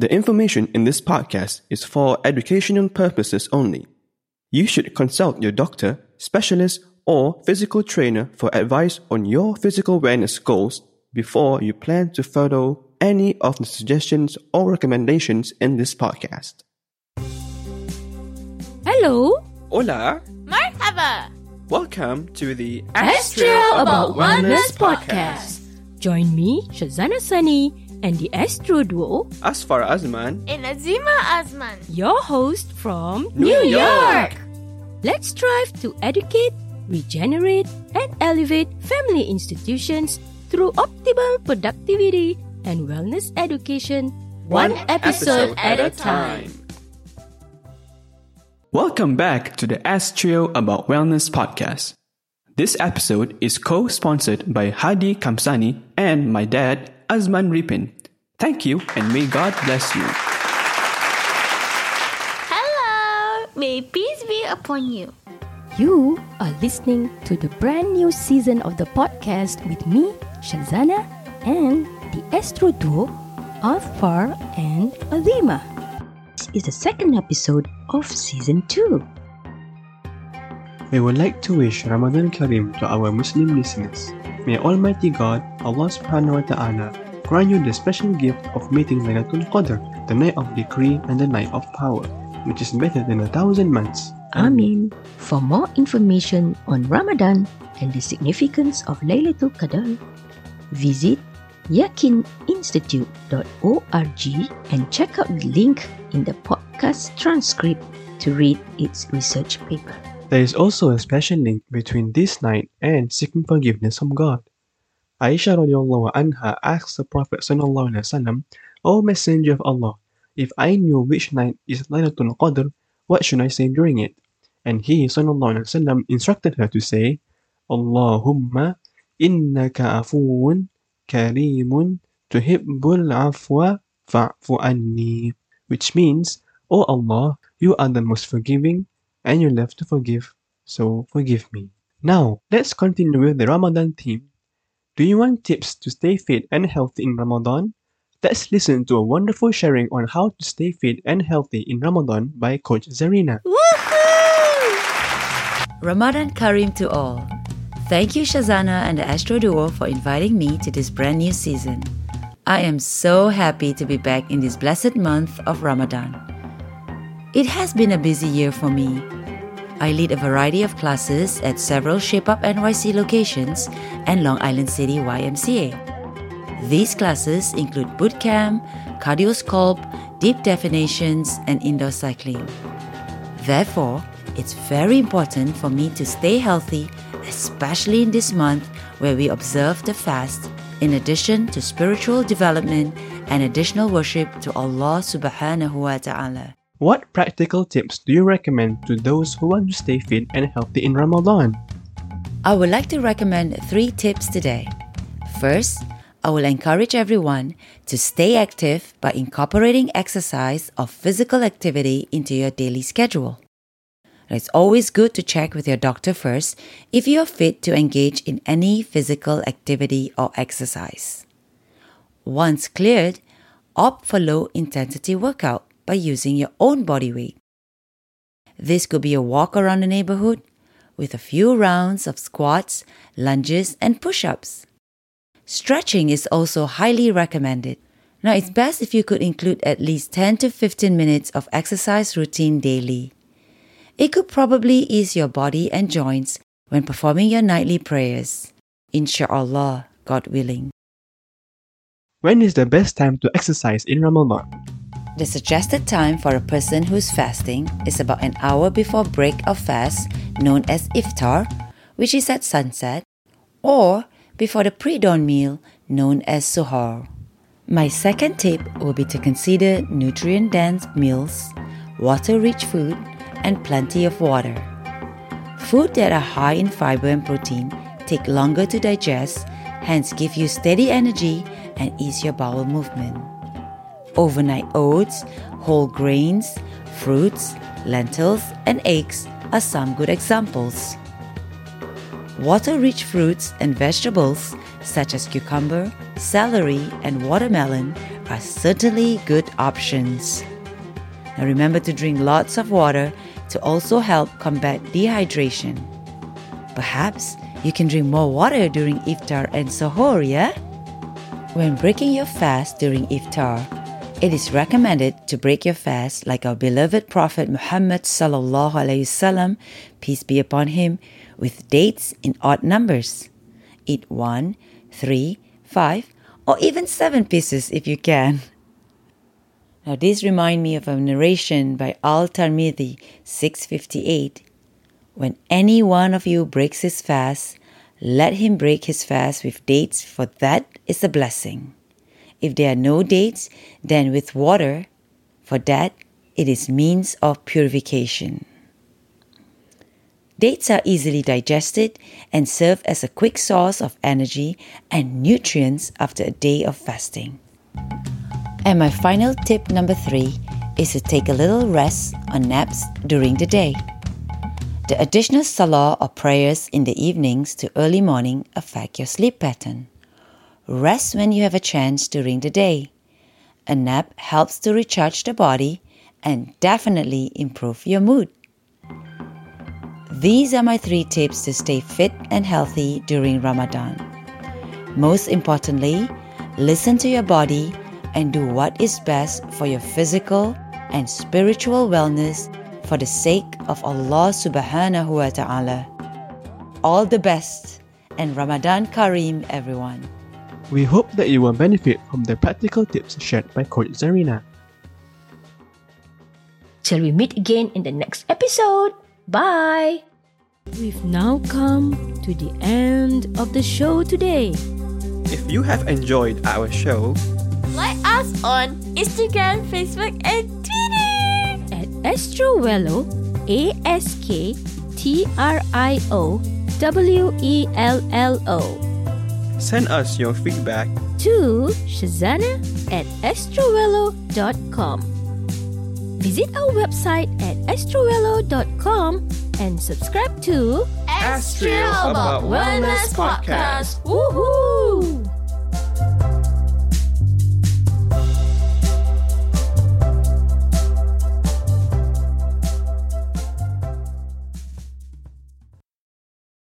The information in this podcast is for educational purposes only. You should consult your doctor, specialist, or physical trainer for advice on your physical wellness goals before you plan to follow any of the suggestions or recommendations in this podcast. Hello, Hola! Marhaba! Welcome to the ASK Trio About Wellness podcast. Join me, Syazana Sani, and the Astro Duo, Azfar Azman. And Azimah Azman. your host from New York. Let's strive to educate, regenerate, and elevate family institutions through optimal productivity and wellness education, one, episode, at a time. Welcome back to the ASK Trio About Wellness podcast. This episode is co-sponsored by Hardi Kamsani and my dad, Azman Repin. Thank you and may God bless you. Hello! May peace be upon you. You are listening to the brand new season of the podcast with me, Syazana, and the Astro Duo of Far and Azimah. This is the second episode of season 2. We would like to wish Ramadan Kareem to our Muslim listeners. May Almighty God, Allah subhanahu wa ta'ala, grant you the special gift of meeting Laylatul Qadr, the night of decree and the night of power, which is better than a thousand months. Amin. For more information on Ramadan and the significance of Laylatul Qadr, visit yaqeeninstitute.org and check out the link in the podcast transcript to read its research paper. There is also a special link between this night and seeking forgiveness from God. Aisha radiallahu anha asked the Prophet sallallahu alaihi wasallam, O Messenger of Allah, if I knew which night is Laylatul Qadr, what should I say during it? And he sallallahu alaihi wasallam instructed her to say, Allahumma innaka afuun karimun tuhibbul afwa fa'fu anni. Which means, O Allah, you are the most forgiving and you love to forgive, so forgive me. Now, let's continue with the Ramadan theme. Do you want tips to stay fit and healthy in Ramadan? Let's listen to a wonderful sharing on how to stay fit and healthy in Ramadan by Coach Zarina. Ramadan Kareem to all. Thank you, Syazana and Astro Duo, for inviting me to this brand new season. I am so happy to be back in this blessed month of Ramadan. It has been a busy year for me. I lead a variety of classes at several Shape Up NYC locations and Long Island City YMCA. These classes include boot camp, cardio sculpt, deep definitions, and indoor cycling. Therefore, it's very important for me to stay healthy, especially in this month where we observe the fast, in addition to spiritual development and additional worship to Allah subhanahu wa ta'ala. What practical tips do you recommend to those who want to stay fit and healthy in Ramadan? I would like to recommend three tips today. First, I will encourage everyone to stay active by incorporating exercise or physical activity into your daily schedule. It's always good to check with your doctor first if you are fit to engage in any physical activity or exercise. Once cleared, opt for low intensity workout by using your own body weight. This could be a walk around the neighborhood with a few rounds of squats, lunges, and push ups. Stretching is also highly recommended. Now, it's best if you could include at least 10 to 15 minutes of exercise routine daily. It could probably ease your body and joints when performing your nightly prayers. Insha'Allah, God willing. When is the best time to exercise in Ramadan? The suggested time for a person who's fasting is about an hour before break of fast, known as iftar, which is at sunset, or before the pre-dawn meal, known as suhoor. My second tip will be to consider nutrient-dense meals, water-rich food, and plenty of water. Food that are high in fiber and protein take longer to digest, hence give you steady energy and ease your bowel movement. Overnight oats, whole grains, fruits, lentils, and eggs are some good examples. Water rich fruits and vegetables such as cucumber, celery, and watermelon are certainly good options. Now remember to drink lots of water to also help combat dehydration. Perhaps you can drink more water during iftar and sahur, yeah? When breaking your fast during iftar, it is recommended to break your fast like our beloved Prophet Muhammad sallallahu peace be upon him, with dates in odd numbers. Eat one, three, five, or even seven pieces if you can. Now this remind me of a narration by Al-Tirmidhi 658. When any one of you breaks his fast, let him break his fast with dates, for that is a blessing. If there are no dates, then with water, for that it is means of purification. Dates are easily digested and serve as a quick source of energy and nutrients after a day of fasting. And my final tip number three is to take a little rest or naps during the day. The additional salah or prayers in the evenings to early morning affect your sleep pattern. Rest when you have a chance during the day. A nap helps to recharge the body and definitely improve your mood. These are my three tips to stay fit and healthy during Ramadan. Most importantly, listen to your body and do what is best for your physical and spiritual wellness for the sake of Allah subhanahu wa ta'ala. All the best and Ramadan Kareem, everyone. We hope that you will benefit from the practical tips shared by Coach Zarina. Till we meet again in the next episode. Bye. We've now come to the end of the show today. If you have enjoyed our show, Like us on Instagram, Facebook, and Twitter. at ASKtrioWello, A S K T R I O W E L L O, send us your feedback to Syazana at asktriowello.com. Visit our website at asktriowello.com and subscribe to ASK Trio About Wellness Podcast. Woohoo!